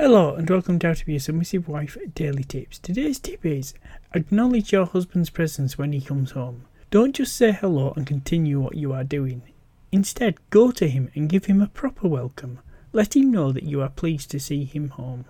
Hello and welcome to to Be a Submissive Wife Daily Tips. Today's tip is acknowledge your husband's presence when he comes home. Don't just say hello and continue what you are doing. Instead, go to him and give him a proper welcome. Let him know that you are pleased to see him home.